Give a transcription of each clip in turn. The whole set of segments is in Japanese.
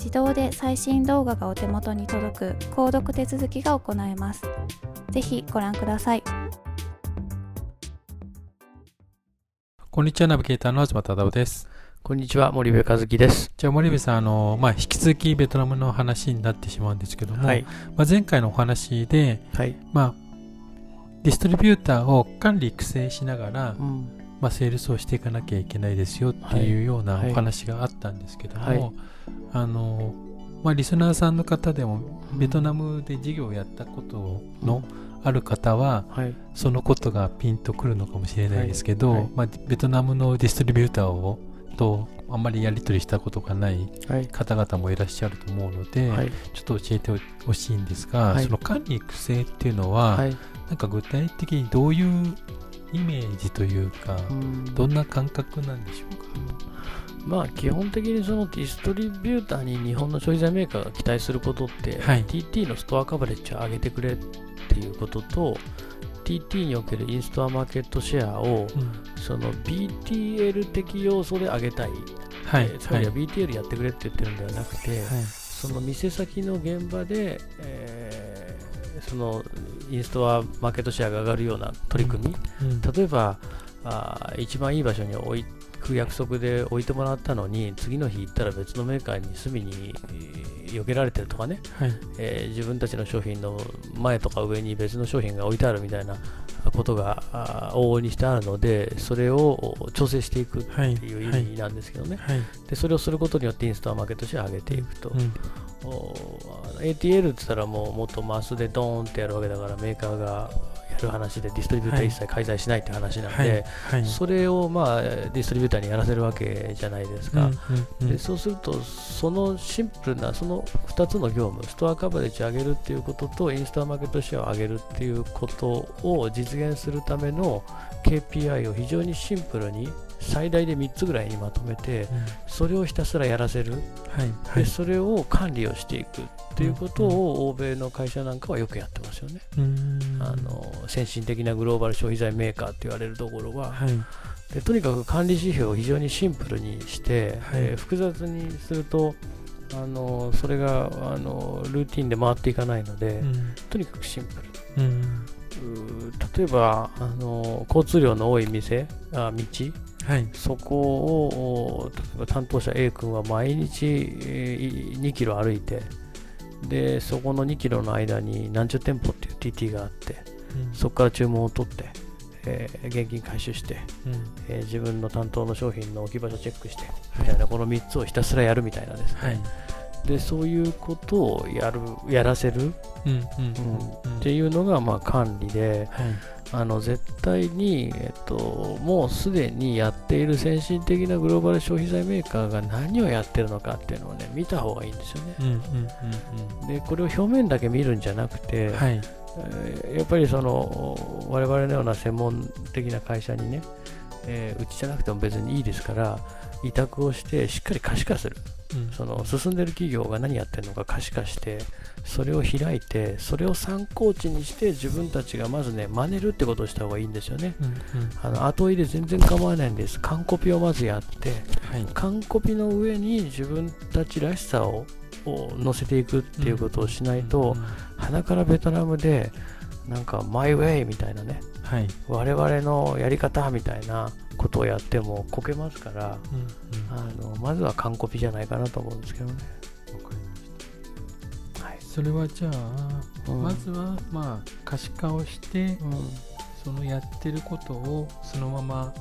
自動で最新動画がお手元に届く購読手続きが行えます。ぜひご覧ください。こんにちは、ナビゲーターの東忠夫です。こんにちは、森部和樹です。じゃあ、森部さん、あの、まあ、引き続きベトナムの話になってしまうんですけども、はい、まあ、前回のお話で、はい、まあ、ディストリビューターを管理育成しながら、うん、まあ、セールスをしていかなきゃいけないですよっていうようなお話があったんですけども、はい。はい、あの、まあ、リスナーさんの方でもベトナムで事業をやったことのある方は、はい、そのことがピンとくるのかもしれないですけど、はい。はい、まあ、ベトナムのディストリビューターをとあんまりやり取りしたことがない方々もいらっしゃると思うので、ちょっと教えてほしいんですが、その管理育成っていうのは、なんか具体的にどういうイメージというか、どんな感覚なんでしょうか？まあ基本的にそのディストリビューターに日本の消費財メーカーが期待することって、はい、TT のストアカバレッジを上げてくれっていうことと TT におけるインストアマーケットシェアを、うん、その BTL 的要素で上げたい、はい、つまりは BTL やってくれって言ってるんではなくて、はい、その店先の現場で、えー、そのインストアマーケットシェアが上がるような取り組み、うん。うん、例えばあ一番いい場所に置いく約束で置いてもらったのに次の日行ったら別のメーカーに隅に避けられてるとかね、はい、えー、自分たちの商品の前とか上に別の商品が置いてあるみたいなことが往々にしてあるのでそれを調整していくっていう意味なんですけどね、はい。はい、でそれをすることによってインストアマーケットして上げていくと、うん、ATL って言ったらもうもっとマスでドーンってやるわけだからメーカーがる話でディストリビューター一切開催しないって話なんで、それをまあディストリビューターにやらせるわけじゃないですか、でそうするとそのシンプルなその2つの業務ストアカバレッジ上げるっていうこととインスタマーケットシェアを上げるっていうことを実現するための KPI を非常にシンプルに最大で3つぐらいにまとめて、うん、それをひたすらやらせる、はい。はい、でそれを管理をしていく。っていうことを欧米の会社なんかはよくやってますよね。あの先進的なグローバル消費財メーカーって言われるところは、はい、でとにかく管理指標を非常にシンプルにして、はい、えー、複雑にするとあのそれがあのルーティンで回っていかないので、うん、とにかくシンプル。うん。例えばあの交通量の多い店あ道。はい、そこを例えば担当者 A 君は毎日2キロ歩いてでそこの2キロの間に何十店舗っていう TT があって、うん、そこから注文を取って、えー、現金回収して、うん、えー、自分の担当の商品の置き場所チェックして、みたいなこの3つをひたすらやるみたいなですね、はい、でそういうことをやるやらせるっていうのがまあ管理で、はい、あの絶対に、えっと、もうすでにやっている先進的なグローバル消費財メーカーが何をやってるのかっていうのをね見た方がいいんですよね。でこれを表面だけ見るんじゃなくて、はい、えー、やっぱりその我々のような専門的な会社にね、えー、うちじゃなくても別にいいですから委託をしてしっかり可視化する。その進んでる企業が何やってるのか可視化してそれを開いてそれを参考値にして自分たちがまずね真似るってことをした方がいいんですよね、うんうん、あの後入れ全然構わないんです。完コピをまずやって、はい、完コピの上に自分たちらしさを乗せていくっていうことをしないと、鼻からベトナムでなんかマイウェイみたいなね、はい、我々のやり方みたいなことをやってもこけますから、うんうん、あのまずは完コピじゃないかなと思うんですけどね。わかりました。はい、それはじゃあ、うん、まずはまあ可視化をして、うん、そのやってることをそのまま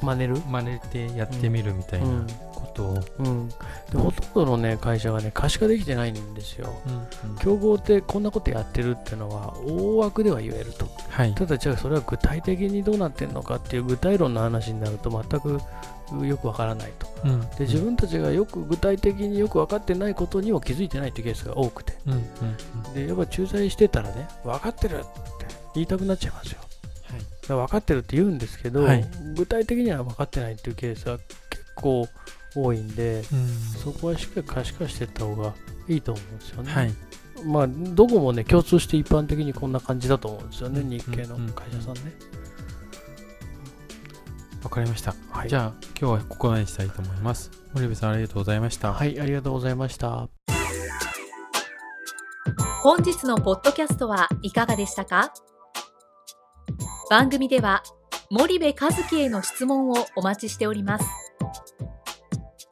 真似る？真似てやってみるみたいなことを、うん、でほとんどの、ね、会社がね可視化できてないんですよ、うんうん、競合ってこんなことやってるっていうのは大枠では言えると、はい、ただじゃあそれは具体的にどうなってるのかっていう具体論の話になると全くよくわからないと、うん、で自分たちがよく具体的によく分かってないことにも気づいてないってケースが多くて、うんうんうん、でやっぱ仲裁してたらね分かってるって言いたくなっちゃいますよ。分かってるって言うんですけど、はい、具体的には分かってないっていうケースは結構多いんで、うん、そこはしっかり可視化していった方がいいと思うんですよね。はい、まあ、どこもね、共通して一般的にこんな感じだと思うんですよね、日系の会社さんね。わかりました。はい、じゃあ、今日はここまでにしたいと思います。森部さん、ありがとうございました。はい、ありがとうございました。本日のポッドキャストはいかがでしたか？番組では森部和樹への質問をお待ちしております。